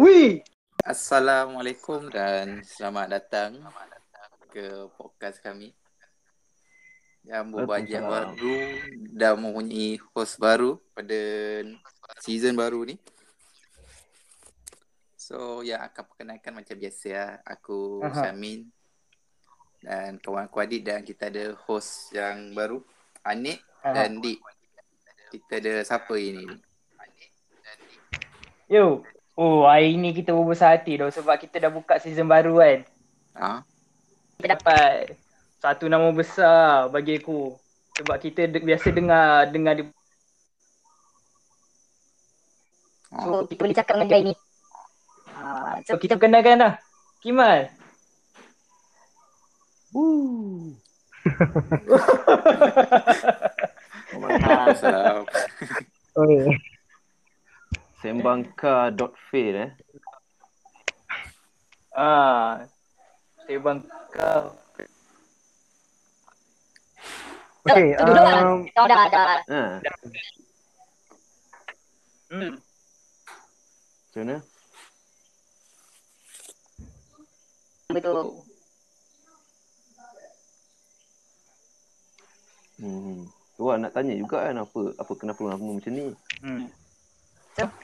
Ui. Assalamualaikum dan selamat datang ke podcast kami yang Waalaikumsalam. baru dan mempunyai host baru pada season baru ni. So yang akan perkenalkan macam biasa lah. Aku Aha. Syamin dan kawan aku Adit dan kita ada host yang baru Anik Aha. dan Dik. Kita ada siapa ini? Yo. Oh, hari ni kita berbesar hati tau sebab kita dah buka season baru kan. Ha? Kita dapat satu nama besar bagi aku. Sebab kita de- biasa dengar dengar di Oh, So kita boleh cakap dengan dia ni. Ah, So kita kenalkan dah. Kimal. Woo. Waalaikumsalam. Oh, Sembangka.fail eh. Ah. Sebang kau. okay. tu duduk lah. Um, Kau dah dah Ha, Hmm. macam mana? betul. Hmm. Tu lah nak tanya juga kan apa apa kenapa nama macam ni. Hmm.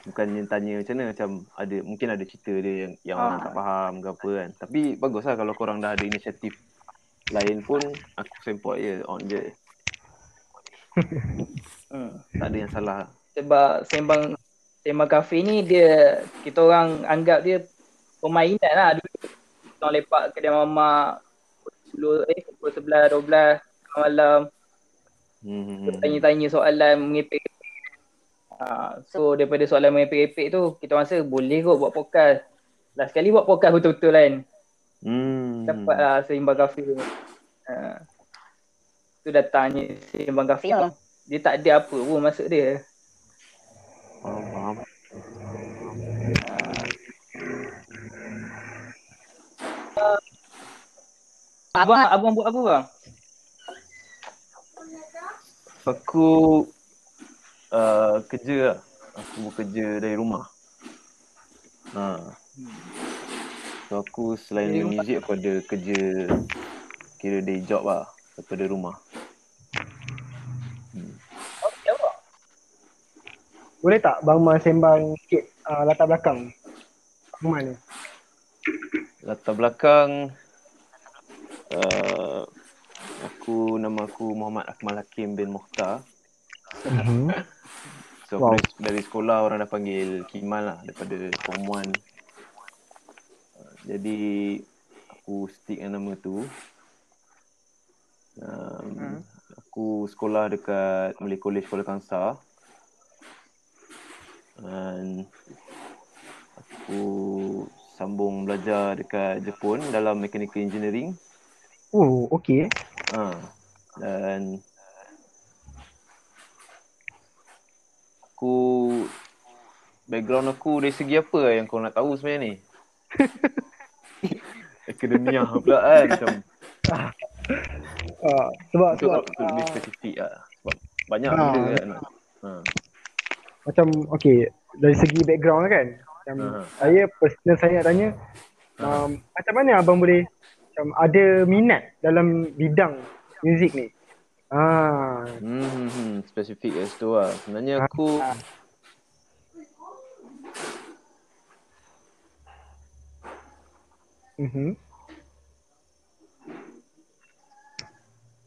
Bukan yang tanya macam mana macam ada mungkin ada cerita dia yang yang Ah. orang tak faham ke apa kan. Tapi baguslah kalau korang dah ada inisiatif lain pun aku support je on je. hmm. Tak ada yang salah. Sebab sembang sembang kafe ni dia kita orang anggap dia permainan lah dulu. Kita orang lepak kedai mamak pukul 10 eh pukul 11 12 malam Hmm. tanya-tanya soalan mengepek Ha, so daripada soalan mengepek-epek tu kita rasa boleh kot buat podcast. Last sekali buat podcast betul-betul kan. Hmm. Dapatlah seimbang kafe tu. Ha. Tu datangnya seimbang kafe. Ya. Dia tak ada apa pun masuk dia. Faham, faham. Abang abang buat apa bang? Aku uh, kerja lah. Aku bekerja dari rumah. Ha. So aku selain Dari rumah? muzik aku ada kerja kira day job lah daripada rumah. Apa? boleh tak Bang Man sembang sikit uh, latar belakang? Bang Man ni. Latar belakang uh, aku nama aku Muhammad Akmal Hakim bin Mukhtar. Mhm. So Wow. dari, dari sekolah orang dah panggil Kimal lah daripada form 1. Uh, jadi aku stick dengan nama tu. Um, Hmm. Aku sekolah dekat Malay College Kuala Kangsar. Dan aku sambung belajar dekat Jepun dalam mechanical engineering. Oh, okay. Ha. Dan aku background aku dari segi apa yang kau nak tahu sebenarnya ni? Akademia pula kan macam Uh, sebab untuk, sebab untuk lebih uh, spesifik lah. Sebab banyak Ah. benda kan. Ha. macam okay dari segi background kan. Macam Ha. saya personal saya nak tanya um, macam mana abang boleh macam ada minat dalam bidang muzik ni? Ah, Hmm, hmm, hmm, spesifik kat situ lah. Sebenarnya aku Ah. mhm.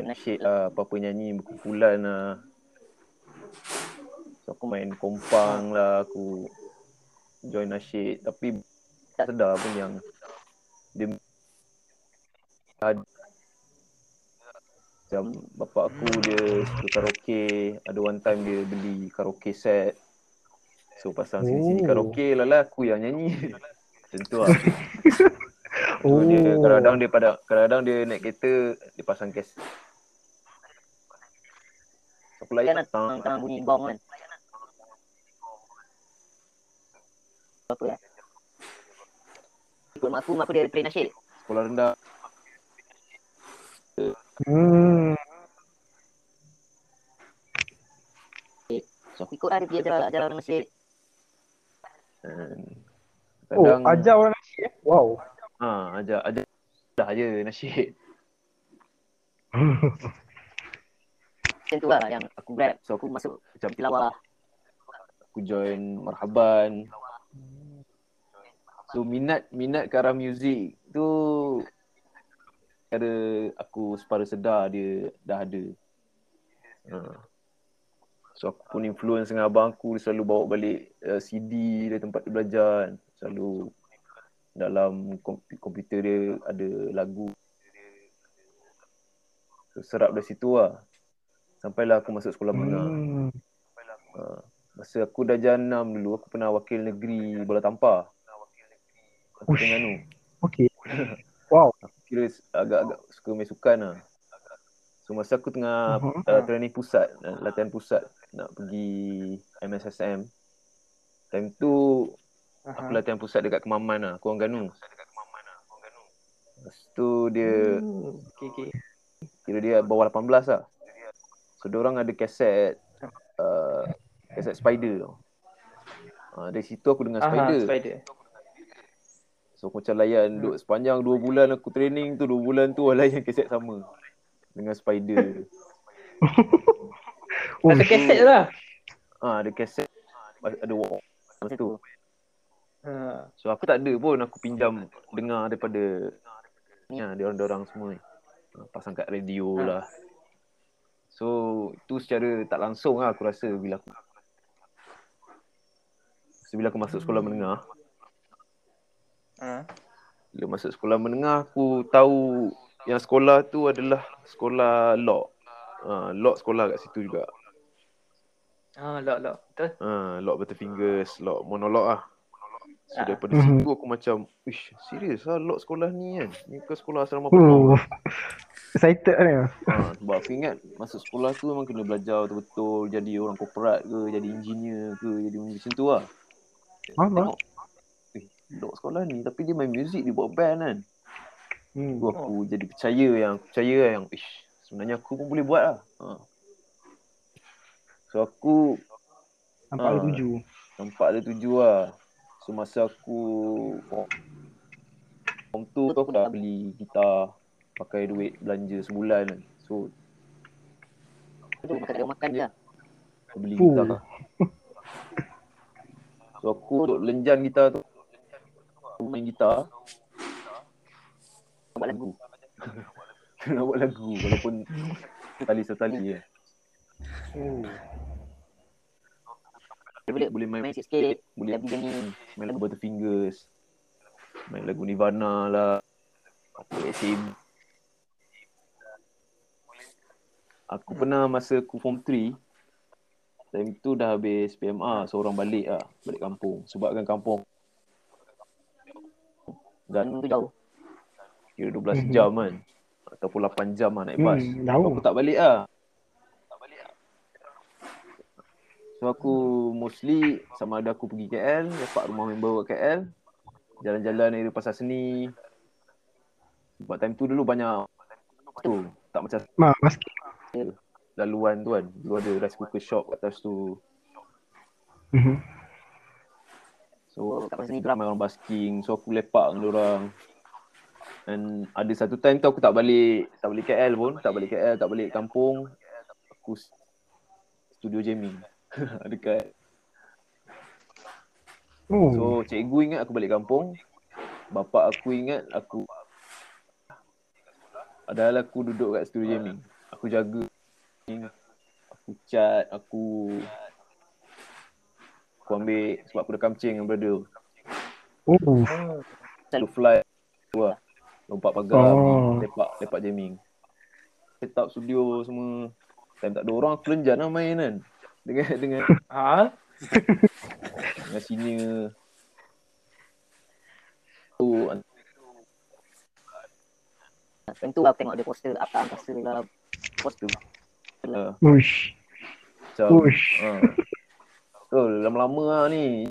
nasyid lah, apa-apa nyanyi berkumpulan lah. So aku main kompang lah, aku join nasyid. Tapi tak sedar pun yang dia ada macam bapak aku dia suka karaoke, ada one time dia beli karaoke set. So pasang sini-sini Oh. karaoke lah lah aku yang nyanyi. Macam tu lah. Oh. So, dia kadang-kadang dia pada kadang-kadang dia naik kereta dia pasang kes. Aku layan lah tang Tang bunyi gong kan. Apa ya? Ikut mak aku, mak aku dia play nasyid. sekolah rendah. Hmm. Lah dia ajar ajar orang nasyid. Dan Oh, Kadang ajar orang nasyid eh. Wow. ha ajar ajar dah je nasyid. Macam tu lah yang aku grab. So aku masuk Macam tilawah. aku join marhaban. So minat minat ke arah muzik tu cara aku separa sedar dia dah ada. Ha. So aku pun influence dengan abang aku dia selalu bawa balik uh, CD dari tempat dia belajar kan. Selalu dalam kom- komputer dia ada lagu. So serap dari situ lah. Sampailah aku masuk sekolah menengah. Hmm. Ha. Masa aku dah janam dulu, aku pernah wakil negeri bola tampar. Aku Ush. Terengganu. Okay. Wow. Kira agak-agak suka main sukan lah. So masa aku tengah Mhm. uh, training pusat, uh, latihan pusat nak pergi MSSM. Time tu aku Aha. latihan pusat dekat Kemaman lah, Kuang Ganu. Lepas tu dia Hmm, Okay, okay. kira dia bawah 18 lah. So orang ada kaset uh, kaset Spider tau. Uh, dari situ aku dengar Aha, Spider. spider. So aku macam layan duduk sepanjang 2 bulan aku training tu 2 bulan tu layan kaset sama. Dengan Spider. Oh, Ada kaset je lah. Ah ada kaset ada walk masa tu. Ha. So aku tak ada pun aku pinjam dengar daripada ni lah, dia orang-orang semua ni. Ah, Pasang kat radio Ha. lah. So itu secara tak langsung lah aku rasa bila aku so, bila aku masuk sekolah menengah Ha. Bila masuk sekolah menengah aku tahu yang sekolah tu adalah sekolah law. Ha, law sekolah kat situ juga. Ah, lok lok. Betul. Ha, law Butterfingers, law monolog lah. So Ah. daripada situ aku macam, ish, serius lah law sekolah ni kan. Ni bukan sekolah asrama Oh. pertama. Excited kan? Ha, sebab aku ingat masuk sekolah tu memang kena belajar betul-betul jadi orang korporat ke, jadi engineer ke, jadi macam tu lah. Ah, Tengok, eh, dok sekolah ni tapi dia main muzik, dia buat band kan. Hmm. Tu aku jadi percaya yang aku percaya yang ish sebenarnya aku pun boleh buat lah. Ha. So aku Nampak Ah. ada tuju. nampak ada tuju lah. So masa aku form tu tu aku dah beli gitar pakai duit belanja sebulan kan. So Tu makan dia makan je. aku beli Oh. gitar lah. So aku untuk lenjan gitar tu aku main gitar Buat lagu. nak buat lagu walaupun tali setali je. Oh. Boleh Boleh main main sikit-sikit. boleh Lagu ni. main lagu Butterfingers main lagu Nirvana lah apa SM aku pernah masa aku form 3 time tu dah habis PMA seorang balik lah balik kampung sebabkan kampung dan Dan tu jauh. kira 12 Mhm. jam kan ataupun 8 jam lah naik bas Hmm, jauh. aku tak balik lah So aku mostly sama ada aku pergi KL, lepak rumah member kat KL, jalan-jalan area pasar seni. Sebab time tu dulu banyak tu, tak macam Ma, basket. laluan tu kan. Dulu ada rice cooker shop kat atas tu. Mhm. So Kat pasar seni ramai orang basking. So aku lepak dengan orang. And ada satu time tu aku tak balik, tak balik KL pun, tak balik KL, tak balik kampung. Aku studio jamming. Dekat. Oh. So cikgu ingat aku balik kampung. Bapak aku ingat aku. Padahal aku duduk kat studio jamming. Aku jaga. Aku cat Aku Aku ambil Sebab aku dah kamcing dengan brother. Oh. Aku fly Tu lah. Lompat pagar Oh. Lepak Lepak jamming. Set up studio semua. Time tak ada orang Aku lenjan lah main kan Dengan Dengan Ha? Dengan senior Tu Time tu aku tengok dia poster apa angkasa lah. Poster. uh, Ush. Macam Ush. Ha. Betul, lama-lama lah ni.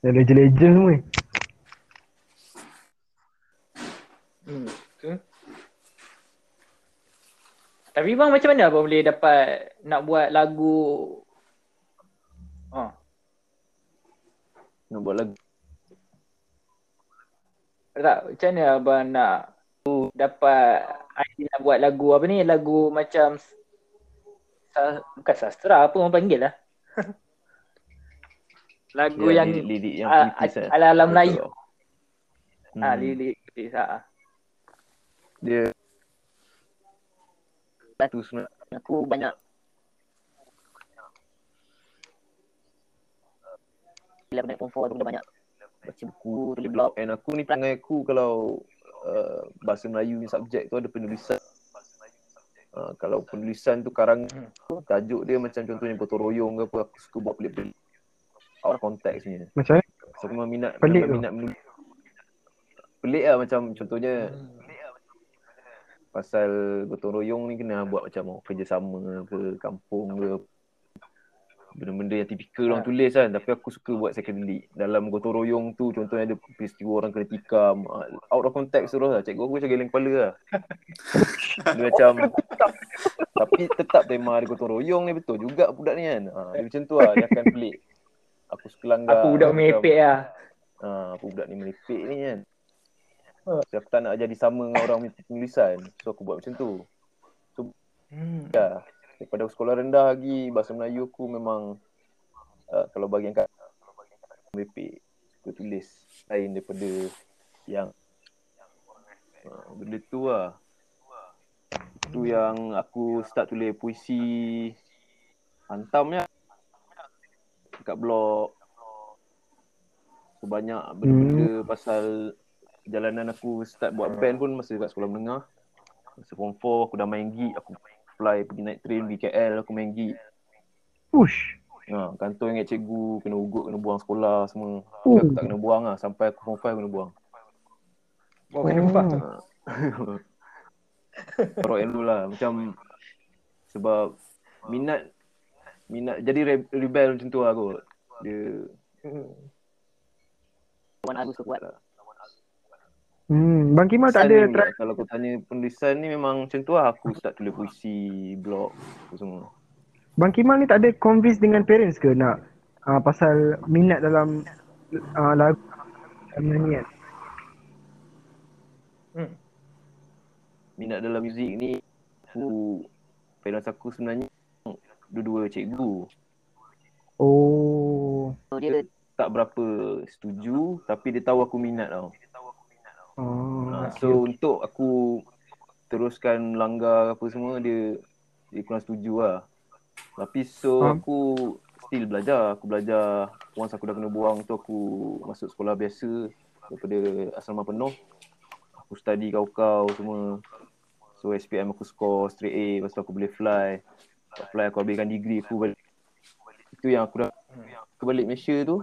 Yang legend-legend semua. ni. Hmm. betul. Bang macam mana abang boleh dapat nak buat lagu Oh. nak buat lagu. Tak, macam mana abang nak dapat idea nak buat lagu apa ni? Lagu macam sa- bukan sastra apa orang panggil lah. lagu Ya, yang lirik yang ala-ala Melayu. Hmm. Ah, lirik puitis. Ah. Dia tu sebenarnya Aku banyak Bila aku naik form 4 aku dah banyak baca buku, tulis blog. and aku ni perangai aku kalau uh, bahasa Melayu ni subjek tu ada penulisan. Uh, kalau penulisan tu karang tajuk dia macam contohnya gotong royong ke apa aku suka buat pelik-pelik. Out of context ni. Macam? So aku memang minat Pelik memang minat menulis. Pelik lah macam contohnya pasal gotong royong ni kena buat macam oh, kerjasama ke kampung ke. Benda-benda yang tipikal orang tulis kan. Tapi aku suka buat secondly dalam gotong royong tu contohnya ada peristiwa orang kena tikam. Ah, out of context terus lah. Cikgu aku macam geleng kepala lah. Dia macam tapi tetap tema dia gotong royong ni betul juga budak ni kan. Ha, dia macam tu lah. Dia akan pelik. Aku suka langgar Aku budak merepek lah. ha, aku budak ni merepek ni kan so, aku tak nak jadi sama dengan orang punya penulisan so aku buat macam tu. Hmm. Ya, daripada aku sekolah rendah lagi bahasa Melayu aku memang uh, kalau bagi yang kat merepek suka tulis lain daripada yang uh, benda tu lah. Tu yang aku start tulis puisi hantam ya. Dekat blog. So, banyak benda-benda pasal perjalanan aku start buat band pun masa dekat sekolah menengah masa form 4 aku dah main gig aku fly pergi naik train pergi KL aku main gig Push. ha, kantor ingat cikgu kena ugut kena buang sekolah semua Oh. aku tak kena buang lah sampai aku form 5 kena buang Oh, kena buat. rock and roll lah macam sebab minat minat jadi re- rebel macam tu lah kot dia Kawan aku suka buat. Hmm, Bang Kimal tak ada ni, try kalau kau tanya penulisan ni memang macam tu lah aku start tulis puisi blog semua Bang Kimal ni tak ada convince dengan parents ke nak uh, pasal minat dalam uh, lagu dan nyanyian? Hmm. minat dalam muzik ni aku parents aku sebenarnya dua-dua cikgu Oh. Dia tak berapa setuju tapi dia tahu aku minat tau. Oh. Ha, so untuk aku teruskan langgar apa semua dia dia kurang setuju lah. Tapi so Faham. aku still belajar. Aku belajar once aku dah kena buang tu aku masuk sekolah biasa daripada asrama penuh. Aku study kau-kau semua. So SPM aku score straight A lepas tu aku boleh fly. Lepas fly aku habiskan degree aku balik. Itu yang aku dah aku balik Malaysia tu.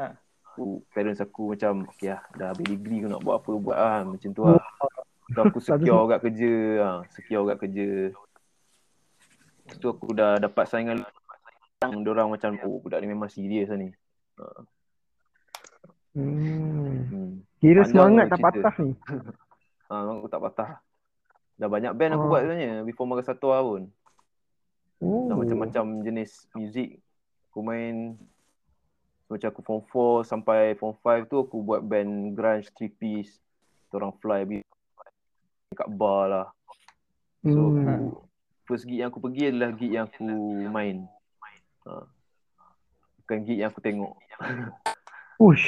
Ha. Aku, parents aku macam okay lah dah habis degree kau nak buat apa buat lah macam tu lah. So aku secure kat kerja ha, secure kat kerja. Lepas tu aku dah dapat saingan yang orang macam oh budak ni memang serius lah ni. Hmm. Hmm. Kira Panjang semangat tak cerita. patah ni. Ha, aku tak patah. Dah banyak band aku Oh. buat sebenarnya before Mara Satwa pun. Oh. Dah macam-macam jenis muzik. Aku main macam aku form 4 sampai form 5 tu aku buat band grunge three piece. Kita orang fly pergi kat bar lah. So Hmm. aku, first gig yang aku pergi adalah gig yang aku main. Ha. Bukan gig yang aku tengok. Push.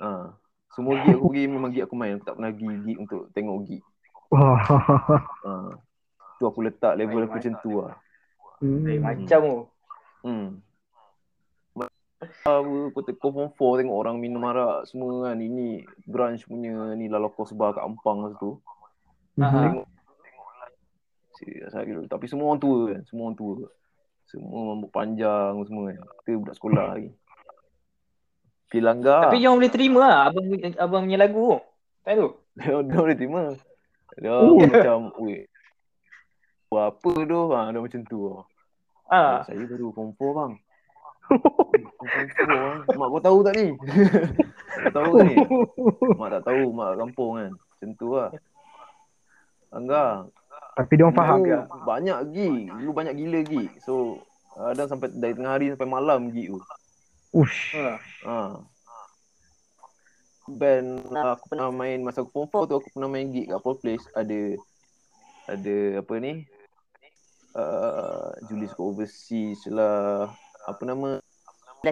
Ha. Semua gig aku pergi memang gig aku main. Aku tak pernah pergi gig untuk tengok gig. Ha. Tu aku letak level aku macam tu lah. Hmm. macam tu. Hmm. Apa, kau kau form 4 tengok orang minum arak semua kan. Ini grunge punya ni lah lokos bar kat Ampang masa tu. Ha. Tengok. Serius lah gitu. Tapi semua orang tua kan. Semua orang tua. Semua rambut panjang semua kan. Kita budak sekolah lagi. Pergi langgar. Tapi yang boleh terima lah abang, abang punya lagu. Tak tu. Dia dia boleh terima. Dia Oh. macam, weh. Buat apa tu? Ha, dia macam tu. lah. Ah. Saya baru form 4 bang. Form 4 bang. Mak kau tahu tak ni? Kau tahu tak ni? Mak tak tahu, mak kampung kan. Macam tu lah. Angga. Tapi dia orang faham. Dulu banyak gig. Dulu banyak gila gig. So, kadang sampai dari tengah hari sampai malam gig tu. Ush. Ha. Ha. Band aku pernah main masa aku form 4 tu aku pernah main gig kat Paul Place ada ada apa ni? Uh, Julis kat overseas lah. Apa nama?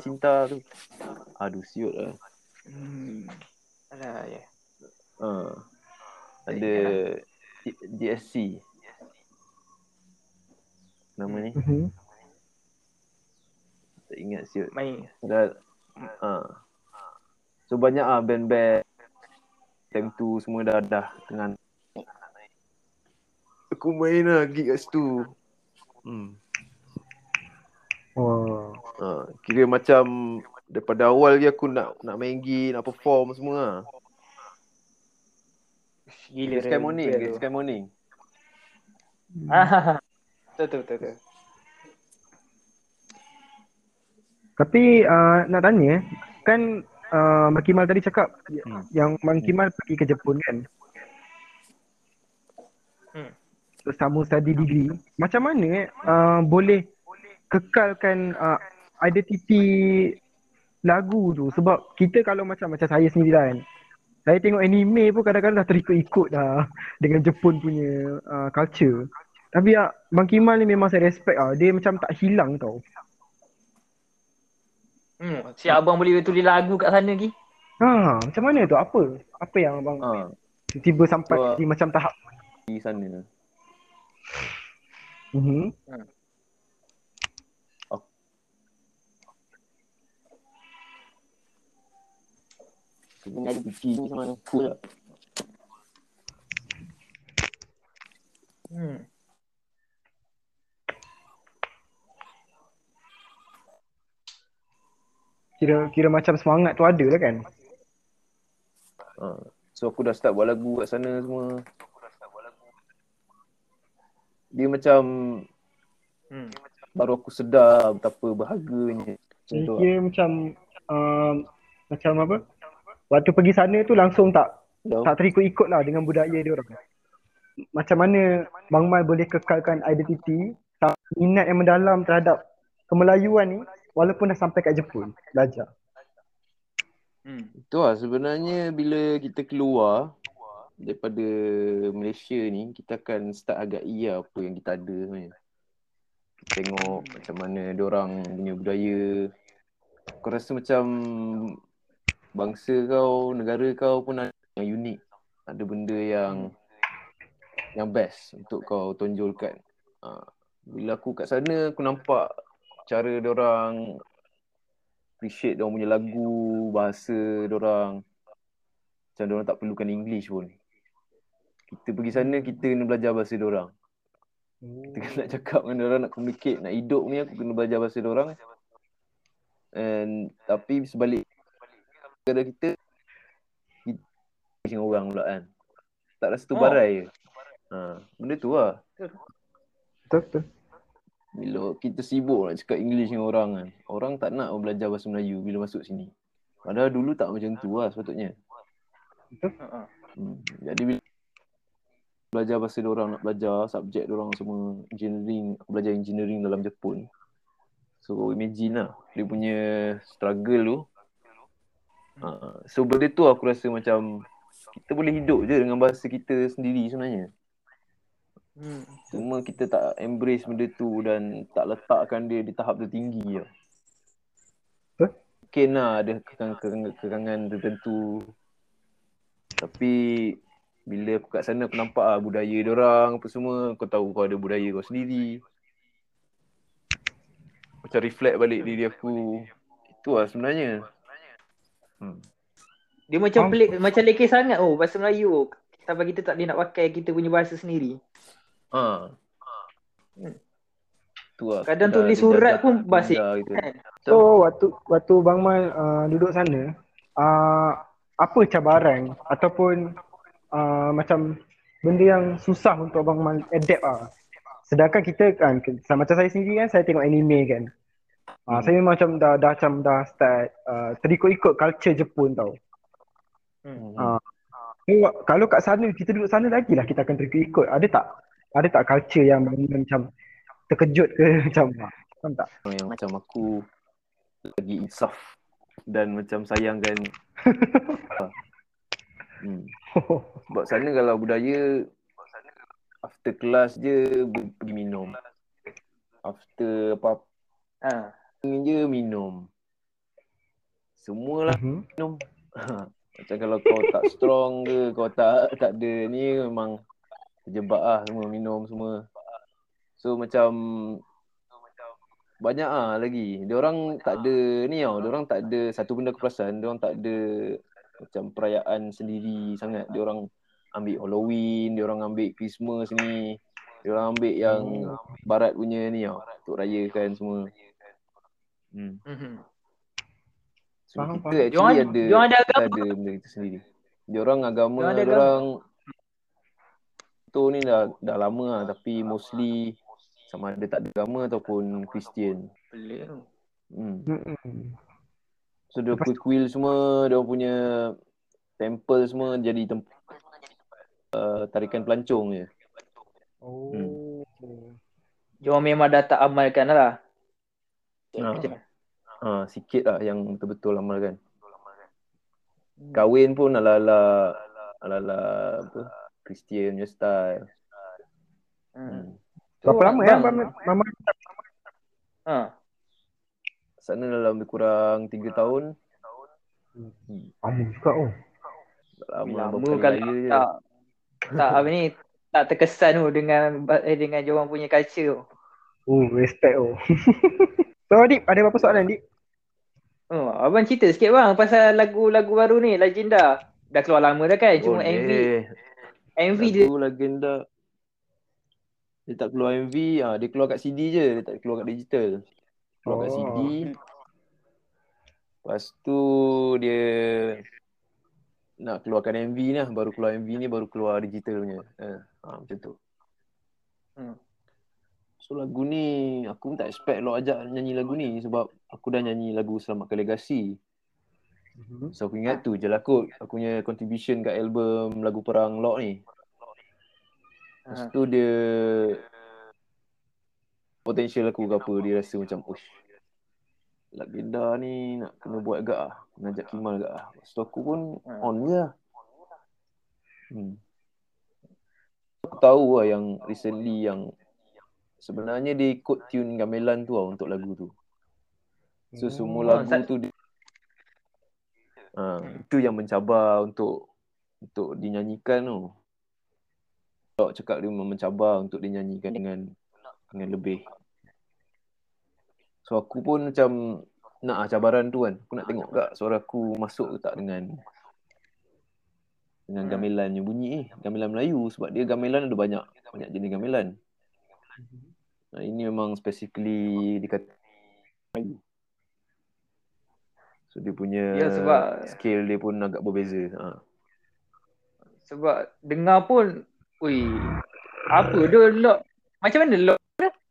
Cinta tu. Aduh siut lah. Hmm. Alah ya. Ha. Ada D- DSC. Nama ni Mhm. tak ingat siut. Main. Dah ha. So banyak ah band-band time tu semua dah dah tengah Aku main lah gig kat situ. Hmm. Wah. Ha, kira macam daripada awal lagi aku nak nak main gig, nak perform semua lah. Gila. Sky Morning, Bull Sky Morning. tu. Ah, Betul betul betul. betul. Tapi uh, nak tanya kan uh, Mak Kimal tadi cakap Hmm. yang Mak Kimal pergi ke Jepun kan. Hmm. Terus sambung study degree. Macam mana eh, uh, boleh kekalkan uh, identiti lagu tu sebab kita kalau macam macam saya sendiri lah kan saya tengok anime pun kadang-kadang dah terikut-ikut dah dengan Jepun punya uh, culture tapi ya, Bang Kimal ni memang saya respect ah. Dia macam tak hilang tau. Hmm, si abang boleh tulis lagu kat sana lagi. Ha, macam mana tu? Apa? Apa yang abang Ha, tiba sampai di macam tahap di sana. Mhm. Kena ada biji ni sama cool lah. Hmm. Kira kira macam semangat tu ada lah kan? Ha. So aku dah start buat lagu kat sana semua. Dia macam Hmm. baru aku sedar betapa berharganya. Lah. kira macam um, macam apa? Waktu pergi sana tu langsung tak Dah. tak terikut-ikut lah dengan budaya dia orang. Macam mana Bang Mal boleh kekalkan identiti tak minat yang mendalam terhadap kemelayuan ni walaupun dah sampai kat Jepun belajar. Hmm. Itu lah sebenarnya bila kita keluar daripada Malaysia ni kita akan start agak iya apa yang kita ada sebenarnya. Kita tengok macam mana orang punya budaya. Kau rasa macam bangsa kau, negara kau pun ada yang unik. Ada benda yang yang best untuk kau tonjolkan. Ha. Bila aku kat sana aku nampak cara orang appreciate dia punya lagu, bahasa orang. Macam orang tak perlukan English pun. Kita pergi sana kita kena belajar bahasa orang. Kita kena nak cakap dengan orang, nak communicate, nak hidup ni aku kena belajar bahasa orang. And tapi sebalik negara kita kita orang pula kan. Tak rasa tu Oh. barai je. Ha, benda tu lah. Betul betul. Bila kita sibuk nak cakap English dengan orang kan. Orang tak nak belajar bahasa Melayu bila masuk sini. Padahal dulu tak macam tu lah sepatutnya. Ha. Hmm. Jadi bila belajar bahasa orang nak belajar subjek orang semua engineering, aku belajar engineering dalam Jepun. So imagine lah dia punya struggle tu. Uh, so benda tu aku rasa macam kita boleh hidup je dengan bahasa kita sendiri sebenarnya. Hmm. Cuma kita tak embrace benda tu dan tak letakkan dia di tahap tertinggi je. Betul. Mungkin lah ada kekangan-kekangan tertentu. Tapi bila aku kat sana aku nampak lah budaya dia orang apa semua. Kau tahu kau ada budaya kau sendiri. Macam reflect balik diri aku. Itu lah sebenarnya. Hmm. Dia macam pelik, macam lekeh sangat oh bahasa Melayu. Sampai kita tak boleh nak pakai kita punya bahasa sendiri. Ha. Hmm. Tu lah. Kadang Dah tulis dia surat jajak pun bahasa gitu. kan. So waktu waktu Bang Mal uh, duduk sana uh, apa cabaran ataupun uh, macam benda yang susah untuk Abang Mal adapt ah. Sedangkan kita kan macam saya sendiri kan saya tengok anime kan. Uh, Hmm. Saya macam dah dah macam dah start uh, terikut-ikut culture Jepun tau. Hmm. Ah. So, kalau kat sana kita duduk sana lagi lah kita akan terikut-ikut. Ada tak? Ada tak culture yang macam terkejut ke macam ah, faham tak? yang macam aku lagi insaf dan macam sayangkan hmm. sebab sana kalau budaya after kelas je pergi minum after apa Ha. je minum. Semualah Mhm. minum. Macam kalau kau tak strong ke kau tak tak ada ni memang terjebak lah semua minum semua. So macam banyak ah lagi. Dia orang tak ada ni tau. Dia orang tak ada satu benda aku perasan dia orang tak ada macam perayaan sendiri sangat. Dia orang ambil Halloween dia orang ambil Christmas ni. Dia orang ambil yang barat punya ni tau. Untuk rayakan semua hmm. Mhm. So Faham, kita faham. actually Diorang- ada diorang ada kita agama ada benda kita sendiri. Diorang agama Diorang ada agama. diorang tu ni dah dah lama lah tapi mostly sama ada tak ada agama ataupun Kristian. Pelik tu. Hmm. So dia kuil semua dia punya temple semua jadi tempat uh, tarikan pelancong je. Oh. Diorang memang dah tak amalkan lah. Ha. Macam- Ha, sikit lah yang betul-betul amalkan. Hmm. Kahwin pun ala-ala ala-ala apa Kristian punya style. Hmm. Hmm. Berapa lama ya. Mama, Mama Ha. Sana dalam lebih kurang 3 tahun. Lama juga oh. Tak lama, Lama kalau raya je. tak tak apa ni tak terkesan tu dengan eh, dengan diorang punya culture tu. Oh, respect oh. so Adik, ada apa soalan Dik? Oh, abang cerita sikit bang pasal lagu-lagu baru ni Legenda. Dah keluar lama dah kan cuma MV Boleh. MV dia Lagu legenda. Dia tak keluar MV, ah dia keluar kat CD je, dia tak keluar kat digital. Keluar kat Oh. CD. Lepas tu dia nak keluarkan MV ni lah, baru keluar MV ni baru keluar digital punya. Eh, ha, macam tu. Hmm. So lagu ni aku pun tak expect lo ajak nyanyi lagu ni sebab aku dah nyanyi lagu Selamatkan Legasi. Mhm. So aku ingat tu je lah kot aku punya contribution kat album lagu perang Lock ni. Lepas tu dia potential aku ke apa dia rasa macam ush Legenda ni nak kena buat agak ah. Kena ajak Kimal agak ah. Lepas tu aku pun Hmm. on je lah. Hmm. Aku tahu lah yang recently yang sebenarnya dia ikut tune gamelan tu lah untuk lagu tu. So semua Oh, lagu sa- tu dia, ha, itu yang mencabar untuk untuk dinyanyikan tu. Kalau cakap dia mencabar untuk dinyanyikan dengan dengan lebih. So aku pun macam nak ah cabaran tu kan. Aku nak tengok tak suara aku masuk ke tak dengan dengan Hmm. gamelan yang bunyi ni. Gamelan Melayu sebab dia gamelan ada banyak banyak jenis gamelan. Ini memang specifically dikata Melayu. So dia punya Ya, sebab- scale dia pun agak berbeza. Ha. sebab dengar pun ui apa tu lock macam mana lock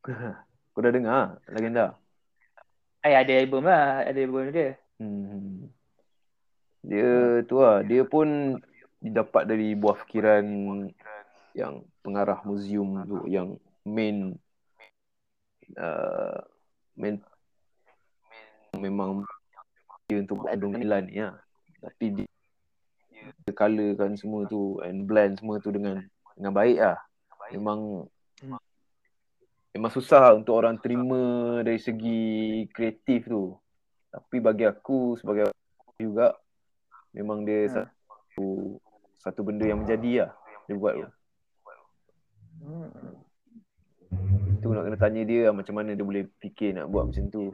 Kau dah dengar legenda? eh ada album lah ada album dia Hmm. Dia tu lah, dia pun didapat dari buah fikiran yang pengarah muzium tu yang main uh, main memang dia untuk buat album gamelan ni lah. Tapi dia, dia colourkan semua tu and blend semua tu dengan dengan baik lah. Memang memang susah lah untuk orang terima dari segi kreatif tu. Tapi bagi aku sebagai juga memang dia Hmm. satu satu benda yang menjadi lah dia buat tu. hmm. Tu nak kena tanya dia lah macam mana dia boleh fikir nak buat macam tu.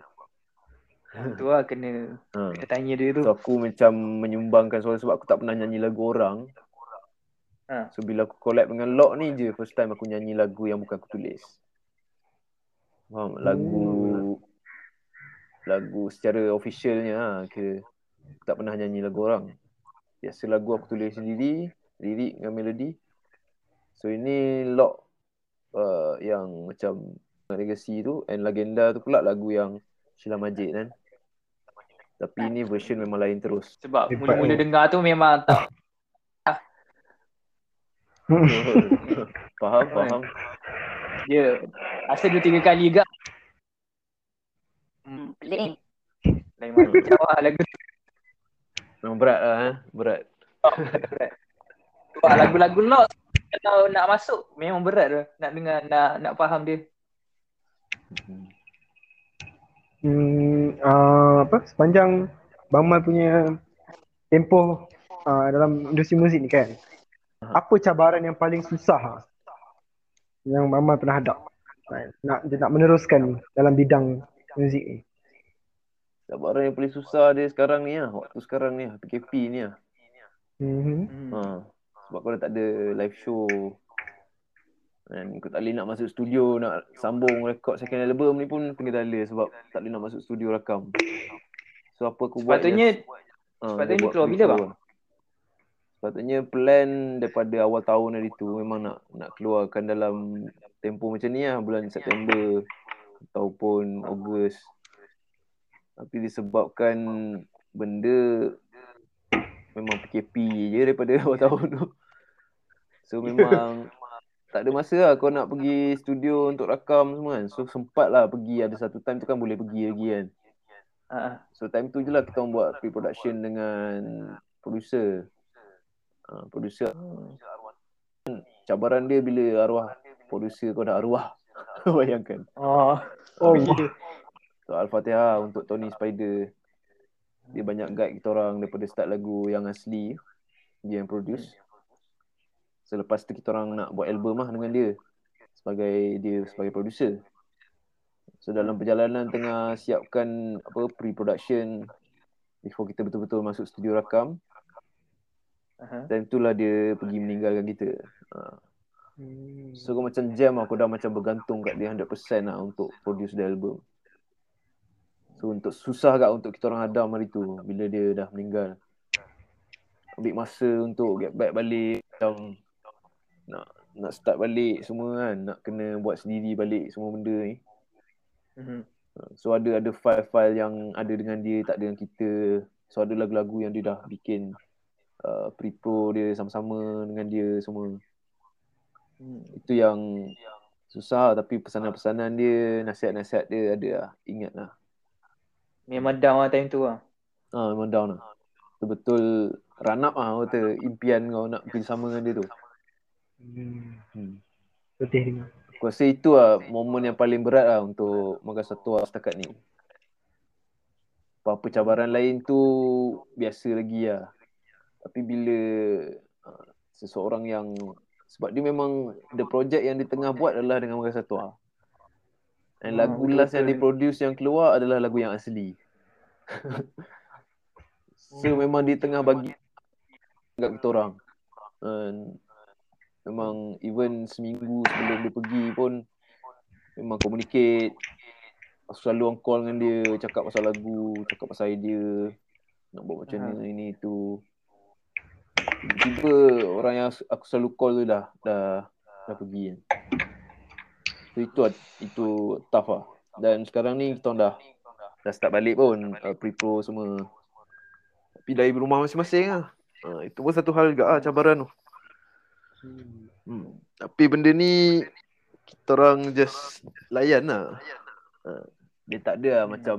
tu lah kena Ha. kena tanya dia tu So aku macam menyumbangkan suara sebab aku tak pernah nyanyi lagu orang. Ha. So bila aku collab dengan Lock ni je first time aku nyanyi lagu yang bukan aku tulis. Faham? Lagu lagu secara officialnya ha, kira aku tak pernah nyanyi lagu orang. Biasa lagu aku tulis sendiri, lirik dengan melodi. So ini Lock uh, yang macam legacy tu and legenda tu pula lagu yang Sheila Majid kan. Tapi ini version memang lain terus. sebab Hebat mula-mula dengar tu memang tak faham, faham. dia rasa dua tiga kali juga Hmm, pelik ni. lain macam lah lagu tu Memang berat lah eh. Berat. Sebab lagu-lagu lock kalau nak masuk memang berat tu nak dengar nak nak faham dia. Hmm, uh, apa sepanjang Bang Mal punya tempoh uh, dalam industri muzik ni kan. Apa cabaran yang paling susah ah, yang Bang Mal pernah hadap? Nak dia nak meneruskan dalam bidang muzik ni. Cabaran yang paling susah dia sekarang ni lah. Waktu sekarang ni lah. PKP ni lah. Mhm. Hmm. Ha. Sebab kau dah tak ada live show. Dan kau tak boleh nak masuk studio, nak sambung rekod second album ni pun kena tala sebab tak boleh nak masuk studio rakam. So apa aku buat Sepatutnya Ha, sepatutnya buat keluar bila, bang? Sepatutnya plan daripada awal tahun hari tu memang nak nak keluarkan dalam tempoh macam ni lah bulan September ataupun Ogos. Tapi disebabkan benda memang PKP je daripada awal tahun tu. So memang tak ada masa lah kau nak pergi studio untuk rakam semua kan. So sempat lah pergi ada satu time tu kan boleh pergi lagi kan. Ha. So time tu je lah kita orang buat pre-production dengan producer. Uh, producer cabaran dia bila arwah producer kau dah arwah. Bayangkan. Oh. Oh Ah, ya. So Al-Fatihah untuk Tony Spider. Dia banyak guide kita orang daripada start lagu yang asli. Dia yang produce. Selepas tu kita orang nak buat album lah dengan dia. Sebagai dia sebagai producer. So dalam perjalanan tengah siapkan apa pre-production before kita betul-betul masuk studio rakam, Aha. time tu lah dia pergi meninggalkan kita. Ha. Hmm. So kau macam jam kau dah macam bergantung kat dia 100% lah untuk produce the album. So untuk susah kat untuk kita orang hadam hari tu bila dia dah meninggal. Ambil masa untuk get back balik macam nak nak start balik semua kan, nak kena buat sendiri balik semua benda ni. Mhm. So ada ada file-file yang ada dengan dia tak ada dengan kita. So ada lagu-lagu yang dia dah bikin uh, pre-pro dia sama-sama dengan dia semua. Hmm. Itu yang susah tapi pesanan-pesanan dia, nasihat-nasihat dia ada lah. Ingat lah. Memang down lah time tu lah. Ha, memang down lah. Betul-betul run up lah kata impian kau nak pergi sama dengan dia tu. Hmm. Hmm. Letih dengar. Aku rasa itu lah momen yang paling berat lah untuk Magas Satwa setakat ni. Apa-apa cabaran lain tu biasa lagi lah. Tapi bila uh, seseorang yang sebab dia memang the project yang dia tengah buat adalah dengan Magas Satwa. Dan Hmm, lagu betul, last yang betul. dia produce yang keluar adalah lagu yang asli. so memang dia tengah bagi kat kita orang. Dan memang even seminggu sebelum dia pergi pun memang communicate. Selalu on call dengan dia cakap pasal lagu cakap pasal idea nak buat macam ni ni tu tiba-tiba orang yang aku selalu call tu dah dah dah pergi. Kan so itu itu tough lah. Dan sekarang ni kita orang dah dah start balik pun uh, pre-pro semua. Tapi dari rumah masing-masing lah. Uh, itu pun satu hal juga lah cabaran tu Hmm. Tapi benda ni kita orang just layan lah. Ha. Dia tak ada lah macam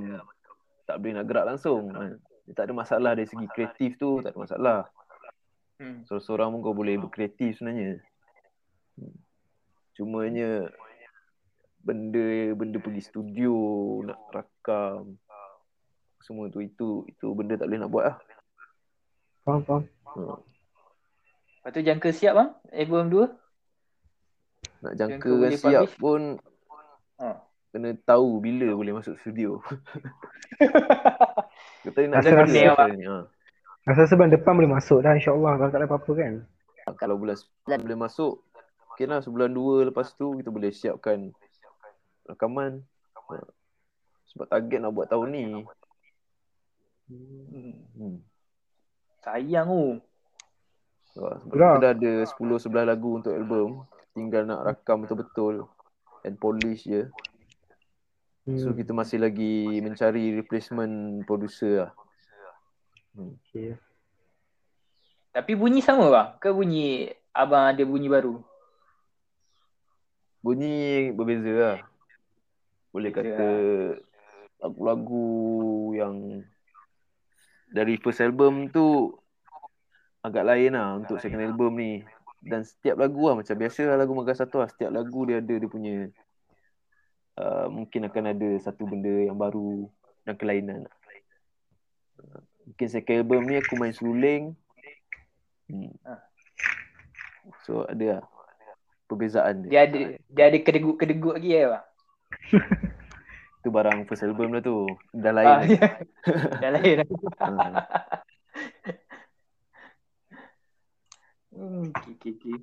tak boleh nak gerak langsung. Ha. Dia tak ada masalah dari segi kreatif tu, tak ada masalah. Hmm. Seorang-seorang pun kau boleh berkreatif sebenarnya. Hmm. Cumanya benda benda pergi studio nak rakam semua tu itu itu benda tak boleh nak buat lah. Faham, faham. Ha. Lepas tu jangka siap bang album 2. Nak jangka dengan boleh siap publish? pun Ha. kena tahu bila boleh masuk studio. Kita nak Rasa- jangka rasanya. Ha. Rasa sebulan depan boleh masuk dah insyaAllah kalau tak ada apa-apa kan. Kalau bulan 9 boleh masuk, okay lah sebulan dua lepas tu kita boleh siapkan rakaman. Ha. Sebab target nak buat tahun ni. Hmm. Hmm. Sayang oh. Sebab Gerak. kita dah ada 10-11 lagu untuk album. Tinggal nak rakam betul-betul and polish je. So Hmm. kita masih lagi mencari replacement producer lah. Okay. Tapi bunyi sama bang? Ke bunyi abang ada bunyi baru? Bunyi berbeza lah. Boleh kata lagu-lagu yang dari first album tu agak lain lah untuk second album ni. Dan setiap lagu lah macam biasa lah lagu Magas Satu lah. Setiap lagu dia ada dia punya uh, mungkin akan ada satu benda yang baru dan kelainan. Uh, mungkin second album ni aku main suling. Hmm. So ada lah perbezaan dia. Dia ada dia ada kedeguk-kedeguk lagi ya, bang. Tu barang first album lah tu. Dah Ah, lain. lah. ya. Dah lain. Hmm. Hmm, okay, okay, okay.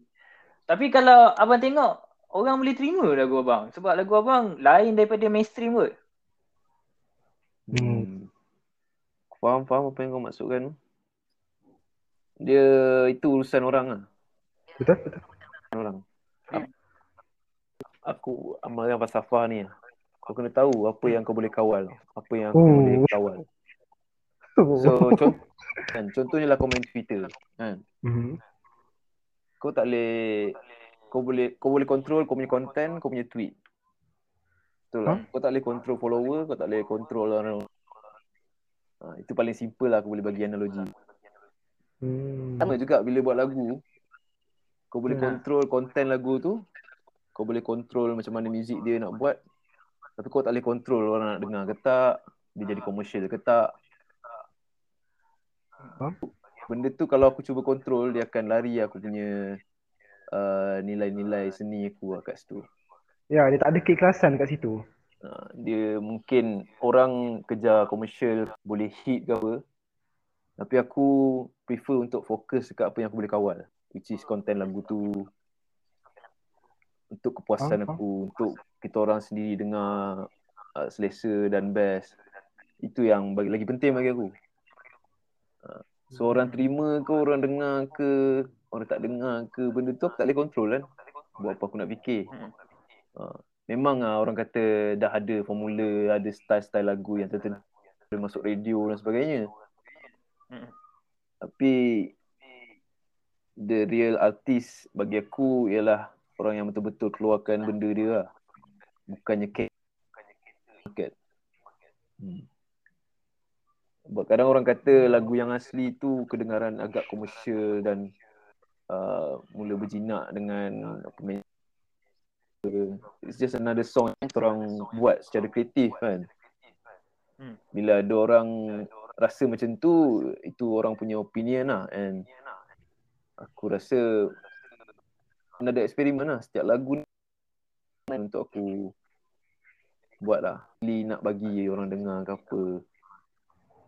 Tapi kalau abang tengok orang boleh terima lagu abang sebab lagu abang lain daripada mainstream kot. Hmm. Faham, faham apa yang kau maksudkan. Dia itu urusan orang lah. Betul? Betul. Orang. Aku, aku amalkan falsafah ni lah. Kau kena tahu apa yang kau boleh kawal. Apa yang kau Oh. boleh kawal. So, contoh, kan, contohnya lah komen Twitter. Kan? Mhm. Kau tak boleh kau boleh kau boleh control kau punya content, kau punya tweet. Betul lah. Kau tak boleh control follower, kau tak boleh control orang. Ha, itu paling simple lah aku boleh bagi analogi. Hmm. Sama juga bila buat lagu, kau boleh Hmm. control content lagu tu, kau boleh control macam mana muzik dia nak buat. Tapi kau tak boleh control orang nak dengar ke tak, dia jadi komersial ke tak. Faham? Benda tu kalau aku cuba control, dia akan lari aku punya uh, nilai-nilai seni aku lah kat situ. Ya, dia tak ada keikhlasan kat situ. Uh, dia mungkin orang kejar komersial boleh hit ke apa. Tapi aku prefer untuk fokus dekat apa yang aku boleh kawal. Which is content lagu tu. Untuk kepuasan Faham, aku. Untuk kita orang sendiri dengar uh, selesa dan best. Itu yang bagi, lagi penting bagi aku. So orang terima ke, orang dengar ke, orang tak dengar ke, benda tu aku tak boleh control kan. Buat apa aku nak fikir. Hmm. Uh, memang ah orang kata dah ada formula, ada style-style lagu yang tertentu boleh masuk radio dan sebagainya. Hmm. Tapi the real artist bagi aku ialah orang yang betul-betul keluarkan benda dia lah. Bukannya cake. Market. Hmm. Sebab kadang orang kata lagu yang asli tu kedengaran agak komersial dan uh, mula berjinak dengan apa it's just another song yang orang buat secara kreatif kan. Hmm. Bila ada orang rasa macam tu, itu orang punya opinion lah and aku rasa ada eksperimen lah setiap lagu ni untuk aku buat lah. Really nak bagi orang dengar ke apa.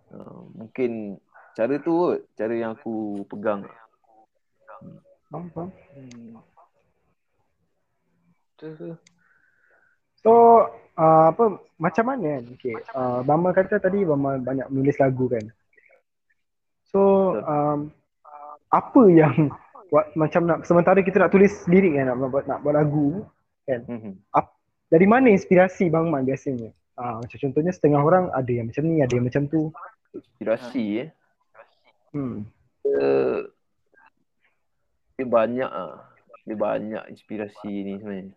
Uh, mungkin cara tu kot, cara yang aku pegang. Faham, faham. Hmm. So, uh, apa macam mana kan? Okay, uh, Bama kata tadi Bama banyak menulis lagu kan. So, um, apa yang buat macam nak sementara kita nak tulis lirik kan nak buat nak buat lagu Mhm. dari mana inspirasi Bang Man biasanya? Ah, macam contohnya setengah orang ada yang macam ni, ada yang macam tu. Inspirasi eh. Hmm. Dia, dia banyak ah. Dia banyak inspirasi ni sebenarnya.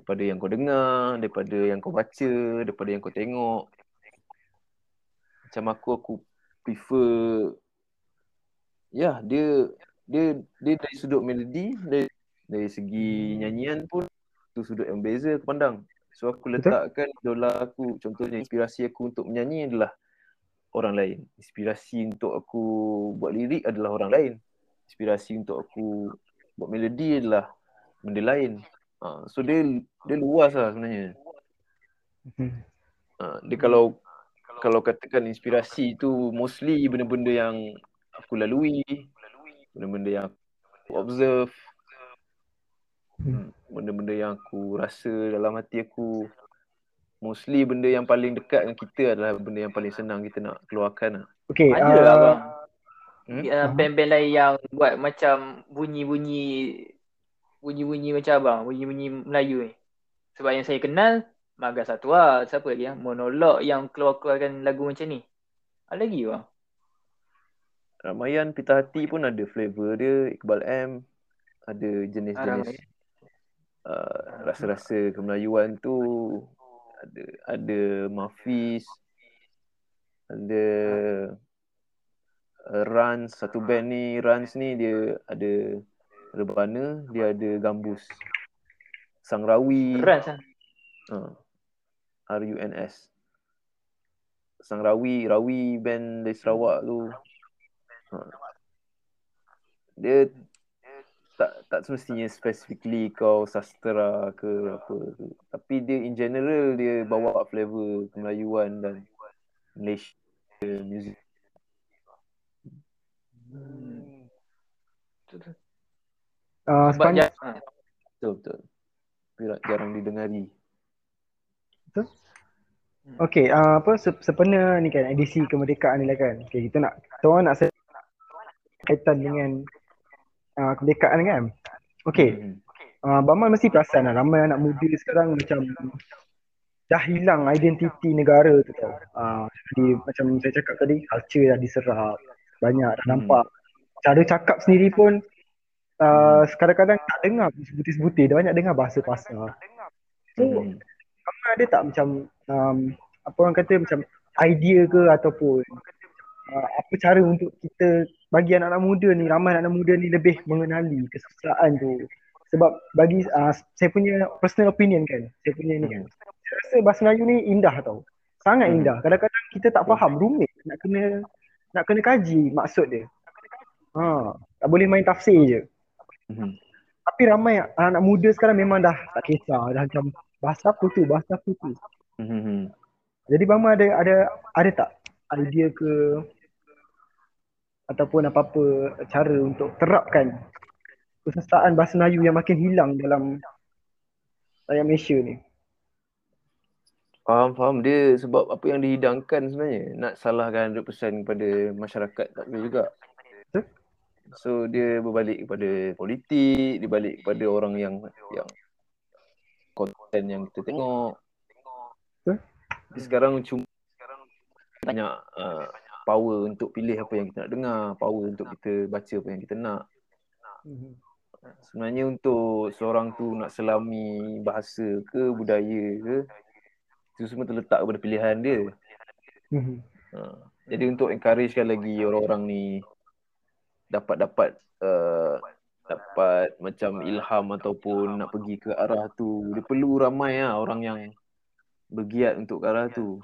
Daripada yang kau dengar, daripada yang kau baca, daripada yang kau tengok. Macam aku aku prefer ya dia dia dia dari sudut melodi dari dari segi nyanyian pun tu sudut yang beza aku pandang. So aku letakkan idola aku contohnya inspirasi aku untuk menyanyi adalah orang lain. Inspirasi untuk aku buat lirik adalah orang lain. Inspirasi untuk aku buat melodi adalah benda lain. Ha, so dia dia luas lah sebenarnya. Hmm. Ha, dia kalau kalau katakan inspirasi tu mostly benda-benda yang aku lalui, benda-benda yang aku observe, Hmm. benda-benda yang aku rasa dalam hati aku. Mostly benda yang paling dekat dengan kita adalah benda yang paling senang kita nak keluarkan lah. Okay, Ada uh, lah bang. Hmm? Uh, band-band lain yang buat macam bunyi-bunyi bunyi-bunyi macam abang, bunyi-bunyi Melayu ni. Sebab yang saya kenal Maga satu lah. Siapa lagi yang monolog yang keluar-keluarkan lagu macam ni. Ada lagi bang. Ramayan Pita Hati pun ada flavor dia, Iqbal M, ada Ah, jenis-jenis ramai. uh, rasa-rasa kemelayuan tu ada ada Mafis ada uh, Rans satu band ni Rans ni dia ada Rebana, dia ada Gambus. Sangrawi. Rans lah. Uh, R-U-N-S. Sangrawi, Rawi band dari Sarawak tu. Uh. Dia tak tak semestinya specifically kau sastra ke apa ke. Tapi dia in general dia bawa flavor Kemelayuan dan Malaysia music. Uh, Sebab sepanjang, ja- ha. Betul betul. Tapi jarang didengari. Okay, uh, apa se- sempena ni kan edisi kemerdekaan ni lah kan. Okay, kita nak kita orang nak kaitan dengan uh, kemerdekaan kan. Okay, Hmm. uh, Bamal mesti perasan lah ramai anak muda sekarang macam dah hilang identiti negara tu tau. Uh, jadi macam saya cakap tadi, culture dah diserap. Banyak dah Hmm. nampak. Cara cakap sendiri pun uh, kadang-kadang tak dengar sebutir-sebutir. Dia banyak dengar bahasa pasar. So, Hmm. Ada tak macam um, apa orang kata macam idea ke ataupun uh, apa cara untuk kita bagi anak-anak muda ni ramai anak-anak muda ni lebih mengenali kesusahan tu. Sebab bagi uh, saya punya personal opinion kan saya punya ni kan. Saya rasa bahasa Melayu ni indah tau. Sangat Hmm. indah. Kadang-kadang kita tak faham rumit. Nak kena nak kena kaji maksud dia. Ha tak boleh main tafsir je. Hmm. tapi ramai anak-anak muda sekarang memang dah tak kisah dah macam bahasa apa tu bahasa apa tu Hmm. jadi Bama ada ada ada tak idea ke ataupun apa-apa cara untuk terapkan kesesaan bahasa Melayu yang makin hilang dalam rakyat Malaysia ni. Faham, faham. Dia sebab apa yang dihidangkan sebenarnya. Nak salahkan 100% kepada masyarakat tak boleh juga. Betul. So dia berbalik kepada politik, dia balik kepada orang yang yang konten yang kita tengok. Betul. Sekarang cuma banyak uh, power untuk pilih apa yang kita nak dengar, power untuk kita baca apa yang kita nak. Sebenarnya untuk seorang tu nak selami bahasa ke budaya ke itu semua terletak kepada pilihan dia. Mhm. Ha. Jadi untuk encouragekan lagi orang-orang ni dapat dapat uh, dapat macam ilham ataupun nak pergi ke arah tu, dia perlu ramai lah orang yang bergiat untuk ke arah tu.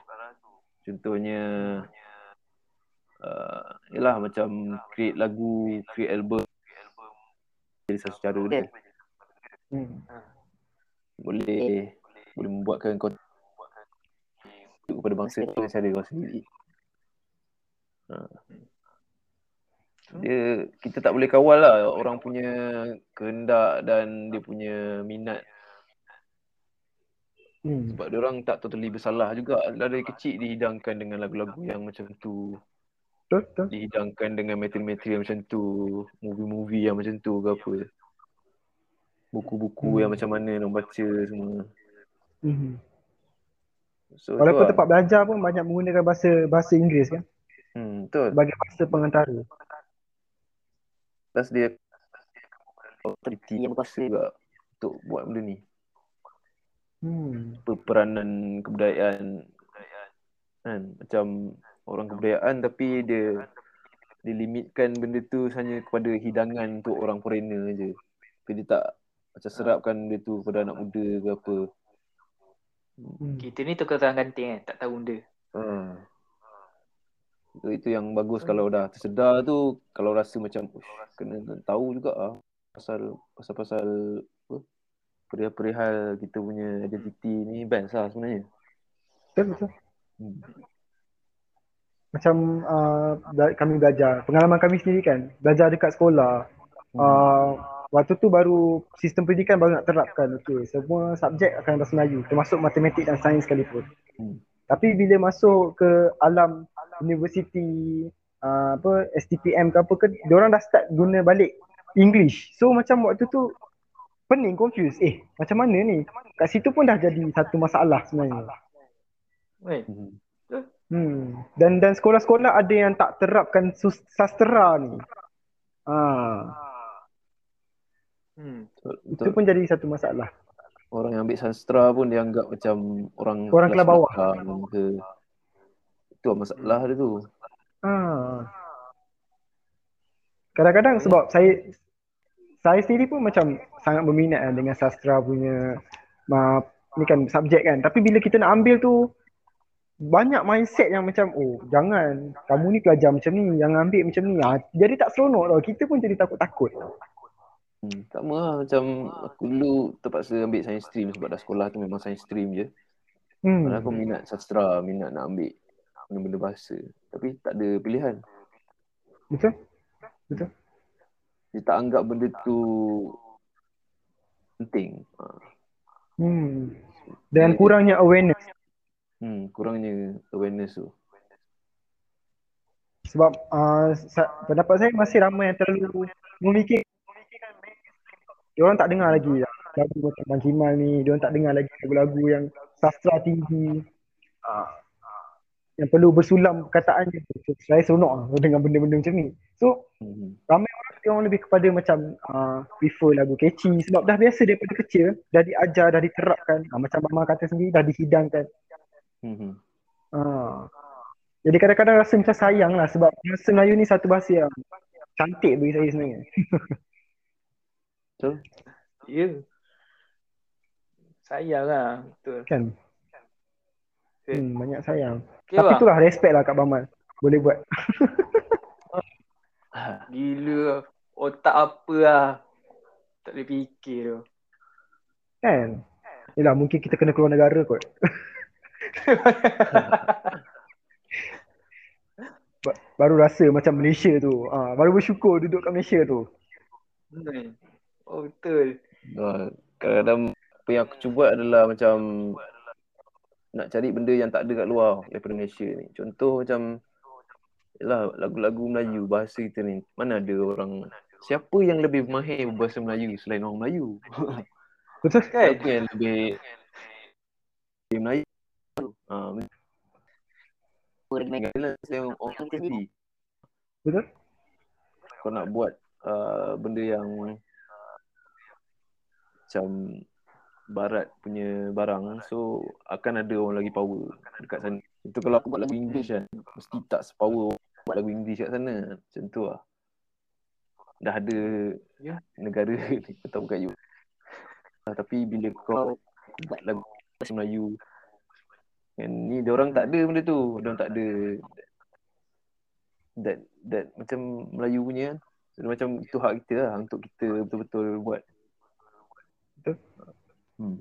Contohnya uh, yalah macam create lagu, create album jadi satu cara dia. Hmm. Boleh boleh membuatkan konten kepada bangsa tu dengan cara kau sendiri. Ha. Dia kita tak boleh kawal lah orang punya kehendak dan dia punya minat Hmm. sebab dia orang tak totally bersalah juga dari kecil dihidangkan dengan lagu-lagu yang macam tu Betul, betul. dihidangkan dengan material-material macam tu movie-movie yang macam tu ke apa buku-buku Hmm. yang macam mana orang baca semua Mhm. so Walaupun lah. tempat belajar pun banyak menggunakan bahasa bahasa Inggeris kan hmm, betul sebagai bahasa pengantara. plus dia authority Yang berkuasa. juga untuk buat benda ni Hmm. peranan kebudayaan kan macam orang kebudayaan tapi dia dilimitkan benda tu hanya kepada hidangan untuk orang foreigner je tapi dia tak macam serapkan benda tu kepada anak muda ke apa Hmm. Kita ni tukar tangan ganting kan, tak tahu benda. ha. itu, itu yang bagus kalau dah tersedar tu kalau rasa macam "Ush, kena tahu juga ah pasal pasal-pasal apa perihal-perihal kita punya identiti ni best lah sebenarnya Betul betul. hmm. Macam uh, kami belajar, pengalaman kami sendiri kan, belajar dekat sekolah. Uh, waktu tu baru sistem pendidikan baru nak terapkan. Okey, semua subjek akan bahasa Melayu, termasuk matematik dan sains sekalipun. Hmm. Tapi bila masuk ke alam universiti uh, apa STPM ke apa ke, diorang dah start guna balik English. So macam waktu tu pening, confused. Eh, macam mana ni? Kat situ pun dah jadi satu masalah sebenarnya. Weh, Hmm. Hmm. Dan dan sekolah-sekolah ada yang tak terapkan sus- sastera ni. Ah, Hmm. Betul, itu pun jadi satu masalah. Orang yang ambil sastra pun dia anggap macam orang Orang kelas bawah. ke. Itu lah masalah dia tu. Ah. Kadang-kadang sebab saya saya sendiri pun macam sangat berminat kan dengan sastra punya ma, ni kan subjek kan. Tapi bila kita nak ambil tu banyak mindset yang macam oh jangan kamu ni pelajar macam ni yang ambil macam ni. Ha, jadi tak seronok tau. Kita pun jadi takut-takut. Hmm, sama lah macam aku dulu terpaksa ambil science stream sebab dah sekolah tu memang science stream je. Hmm. Padahal aku minat sastra, minat nak ambil benda-benda bahasa. Tapi tak ada pilihan. Betul? Dia tak anggap benda tu penting. Ha. Hmm. Dan kurangnya awareness. Hmm, kurangnya awareness tu. Sebab uh, pendapat saya masih ramai yang terlalu memikir Diorang tak dengar lagi lagu macam Bang Kimal ni, diorang tak dengar lagi lagu-lagu yang sastra tinggi. Uh, yang perlu bersulam perkataannya. So, saya seronok lah dengan benda-benda macam ni. So, Hmm. ramai orang yang lebih kepada macam uh, prefer lagu catchy sebab dah biasa daripada kecil, dah diajar, dah diterapkan. Uh, macam Mama kata sendiri, dah dihidangkan. Hmm. Jadi kadang-kadang rasa macam sayang lah sebab bahasa Melayu ni satu bahasa yang cantik bagi saya sebenarnya. Betul? Ya. Sayang lah. Betul. Kan? Okay. Hmm, banyak sayang. Okay, Tapi bang. itulah respect lah Kak Bamal. Boleh buat. Gila. Otak apa lah. Tak boleh fikir tu. Kan? Yelah mungkin kita kena keluar negara kot. Ba- Baru rasa macam Malaysia tu. Ah, baru bersyukur duduk kat Malaysia tu. Hmm. Oh betul. Kadang-kadang apa yang aku cuba adalah macam nak cari benda yang tak ada kat luar daripada Malaysia ni. Contoh macam Yalah, lagu-lagu Melayu, bahasa kita ni. Mana ada orang, siapa yang lebih mahir berbahasa Melayu selain orang Melayu? Betul? Kan? Siapa yang lebih, lebih Melayu? Lagi main orang Melayu. Betul? Kau nak buat uh, benda yang macam barat punya barang so akan ada orang lagi power dekat sana itu kalau aku buat lagu English kan mesti tak sepower buat lagu English kat sana macam tu lah dah ada Ya. negara ni atau bukan you Ah, tapi bila kau buat lagu Melayu kan ni dia orang tak ada benda tu dia orang tak ada that that macam Melayu punya kan. So, macam itu hak kita lah untuk kita betul-betul buat. Betul. Hmm.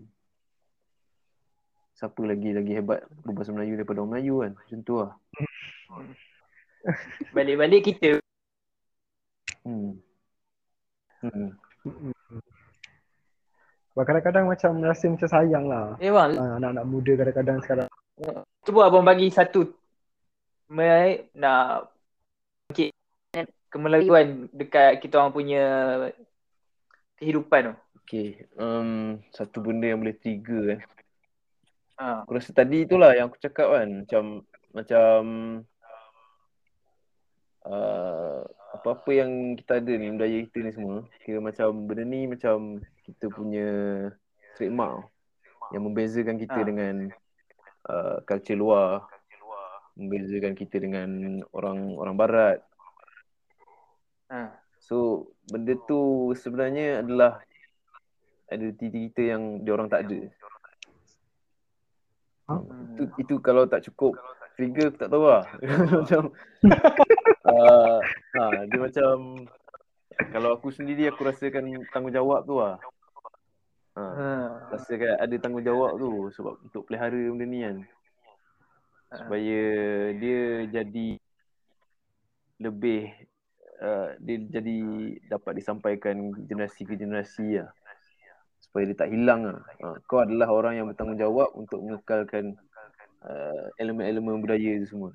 Siapa lagi lagi hebat berbahasa Melayu daripada orang Melayu kan? Macam tu lah. Balik-balik kita. Hmm. Hmm. Kadang-kadang macam rasa macam sayang lah. Eh bang, Ah, anak-anak muda kadang-kadang sekarang. Cuba abang bagi satu me- nak bangkit kemelayuan dekat kita orang punya kehidupan tu. Okay. Um, satu benda yang boleh trigger kan. Ha. Aku rasa tadi itulah yang aku cakap kan. Macam macam uh, apa-apa yang kita ada ni, budaya kita ni semua. Kira macam benda ni macam kita punya trademark yang membezakan kita Ha. dengan uh, culture luar. Membezakan kita dengan orang orang barat. Ha. So benda tu sebenarnya adalah identiti kita yang diorang tak ada. Hmm. Itu itu kalau tak cukup trigger aku tak tahu lah. macam uh, ha, dia macam kalau aku sendiri aku rasakan tanggungjawab tu lah. Ha, Ha. rasakan ada tanggungjawab tu sebab untuk pelihara benda ni kan. Supaya dia jadi lebih uh, dia jadi dapat disampaikan generasi ke generasi lah. Supaya dia tak hilang lah. Ha, kau adalah orang yang bertanggungjawab untuk mengekalkan uh, elemen-elemen budaya tu semua.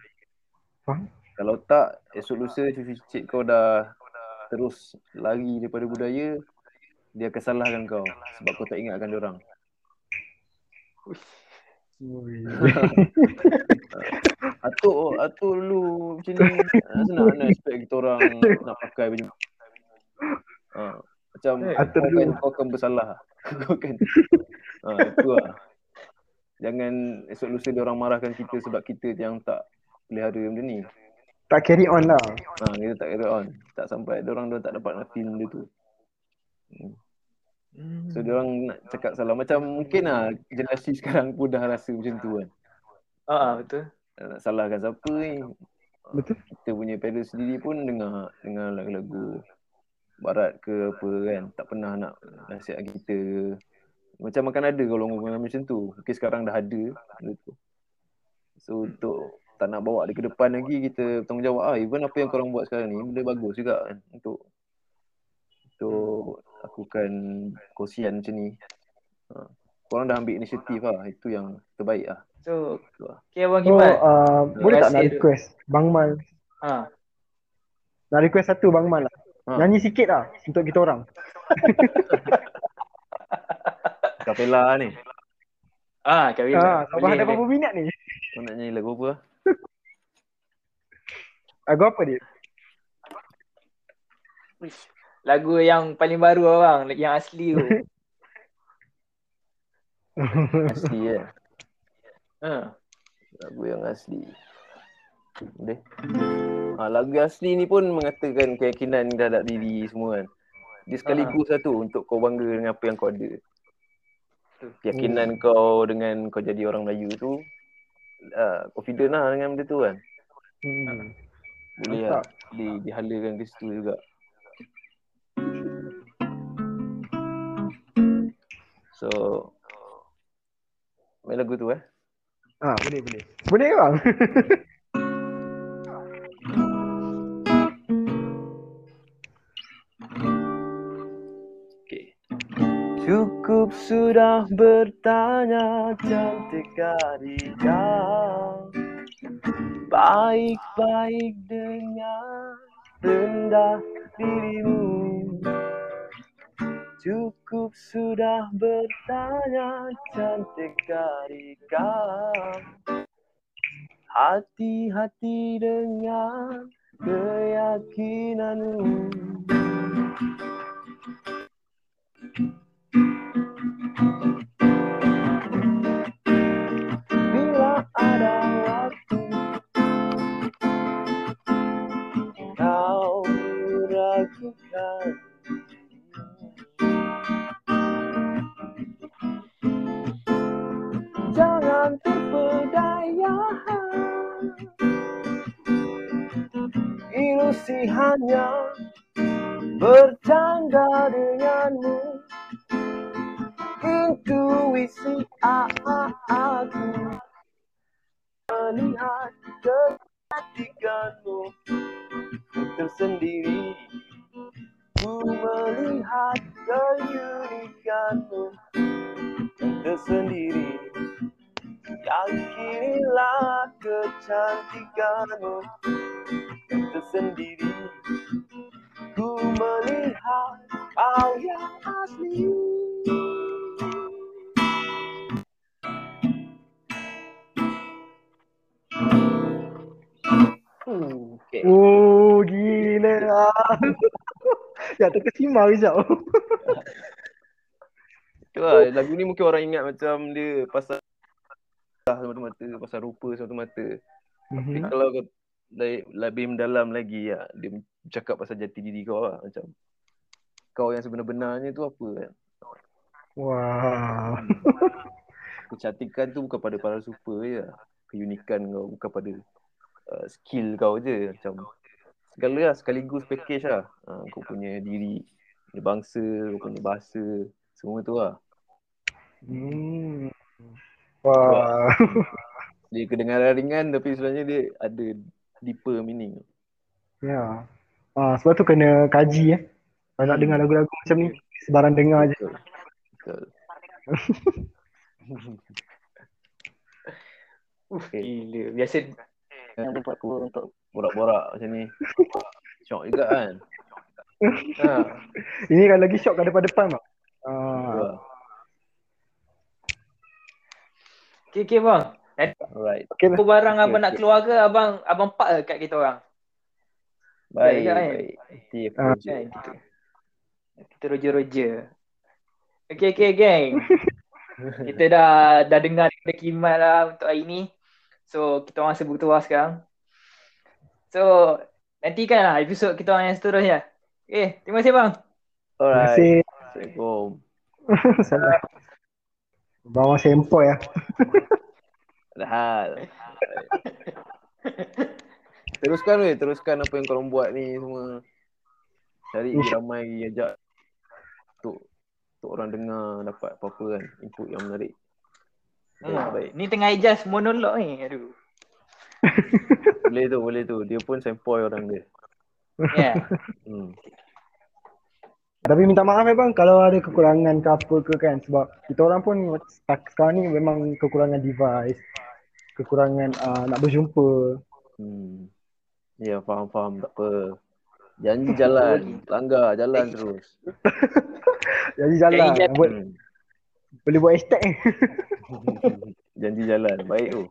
Faham? Kalau tak, esok lusa cucu-cucu kau dah terus lari daripada budaya, dia akan salahkan kau sebab kau tak ingatkan dia orang. Atuk, atuk dulu macam ni. Ah, Senang mana expect kita orang nak pakai baju. Ha, macam Atuk kau, dulu. akan, kau akan bersalah. Kau akan. Ha, itu lah. Jangan esok lusa dia orang marahkan kita sebab kita yang tak pelihara benda ni. Tak carry on lah. Ha, kita tak carry on. Tak sampai dia orang tak dapat nak feel dia tu. Hmm. So dia orang nak cakap salah macam mungkin lah generasi sekarang pun dah rasa macam tu kan. Ah, betul. Tak nak salahkan siapa ni. Betul. Kita punya parents sendiri pun dengar dengar lagu-lagu barat ke apa kan. Tak pernah nak nasihat kita ke. Macam makan ada kalau orang macam tu. Mungkin sekarang dah ada benda tu. So untuk tak nak bawa dia ke depan lagi kita bertanggungjawab ah even apa yang korang buat sekarang ni benda bagus juga kan untuk untuk lakukan kongsian macam ni. Ha. Korang dah ambil inisiatif lah. Itu yang terbaik lah. So, lah. okay Abang So, Kimat. uh, boleh tak nak kasih tu. request Bang Mal? Ha. Nak request satu Bang Mal lah. Ha. Nyanyi sikit lah untuk kita orang. Kapela ni. Ah. Ha, lah. Sabah Boleh, ada berapa minat ni? Kau nak nyanyi lagu apa lah? Lagu apa dia? Lagu yang paling baru abang, yang asli tu. Asli eh. ha. Lagu yang asli. Boleh. Ha, lagu asli ni pun mengatakan keyakinan terhadap diri semua kan. Dia sekaligus satu untuk kau bangga dengan apa yang kau ada. Keyakinan kau dengan kau jadi orang Melayu tu uh, confident lah dengan benda tu kan. Hmm. Boleh lah di, dihalakan ke situ juga. So main lagu tu eh. Ah, boleh boleh. Boleh ke bang? Okay. Cukup sudah bertanya cantik kau Baik-baik dengan rendah dirimu Cukup sudah bertanya cantik kau. Hati-hati dengan keyakinanmu Ilusi hanya bercanda denganmu. Intuisi aku melihat kecantikanmu. Tersendiri Ku melihat keunikanmu. Tersendiri Yakinilah kecantikanmu tersendiri Ku melihat kau yang asli Okay. Oh, gila lah. ya, terkesima Rizal. Tu lah, lagu ni mungkin orang ingat macam dia pasal semata-mata, pasal rupa semata-mata. Tapi Mhm. kalau lebih, lebih mendalam lagi ya, dia cakap pasal jati diri kau lah. Macam kau yang sebenar-benarnya tu apa kan? Wah. Kecantikan tu bukan pada para super je. lah. Keunikan kau bukan pada uh, skill kau je. Macam segala lah, sekaligus package lah. Uh, kau punya diri, punya bangsa, kau punya bahasa, semua tu lah. Hmm. Wah. Dia kedengaran ringan tapi sebenarnya dia ada deeper meaning. Ya. Ah, sebab tu kena kaji eh. Kalau nak dengar lagu-lagu macam ni, sebarang dengar je. Betul. Betul. Okay. Gila. Biasa Yang dia buat aku untuk Borak-borak macam ni. Syok juga kan? ha. Ini kalau lagi shock kat depan-depan bang. Tu Ah. Okay, okay bang. Alright. okay lah. Apa barang Okay, abang nak okay. keluar ke abang abang pak ke kat kita orang? Baik. Ya, kan? baik. Aku Ah. Kan kita. Kita roja-roja. Okay, okay geng. kita dah dah dengar daripada Kimat lah untuk hari ni. So kita orang sebut tu lah sekarang. So, nantikan lah episod kita orang yang seterusnya. Okay, terima kasih bang. Terima Alright. kasih. Assalamualaikum. Bawa sempoi ya. Ada hal. Teruskan weh, teruskan apa yang korang buat ni semua. Cari ramai lagi ajak untuk untuk orang dengar dapat apa-apa kan input yang menarik. Baik, Hmm. baik. Ni tengah adjust monolog ni. Aduh. Boleh tu, boleh tu. Dia pun sempoi orang dia. Ya. Yeah. Hmm. Tapi minta maaf ya bang kalau ada kekurangan ke apa ke kan sebab kita orang pun tak sekarang ni memang kekurangan device, kekurangan uh, nak berjumpa. hmm. Ya, faham-faham. Tak apa. Janji jalan. Langgar, jalan terus. Jadi jalan. Jadi jalan. Buat, Hmm. boleh buat hashtag ni. Janji jalan. Baik tu.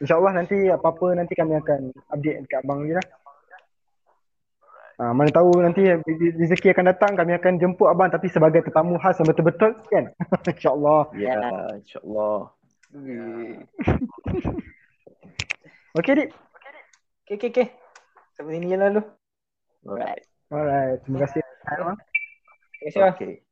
InsyaAllah nanti apa-apa nanti kami akan update dekat abang je lah. Ha, mana tahu nanti rezeki akan datang kami akan jemput abang tapi sebagai tetamu khas yang betul-betul kan. InsyaAllah. Ya, insyaAllah. Okay Dik. Okay, okay, okay. Sampai sini je lah lu. Alright. Alright. Terima kasih. Terima kasih bang. Okay.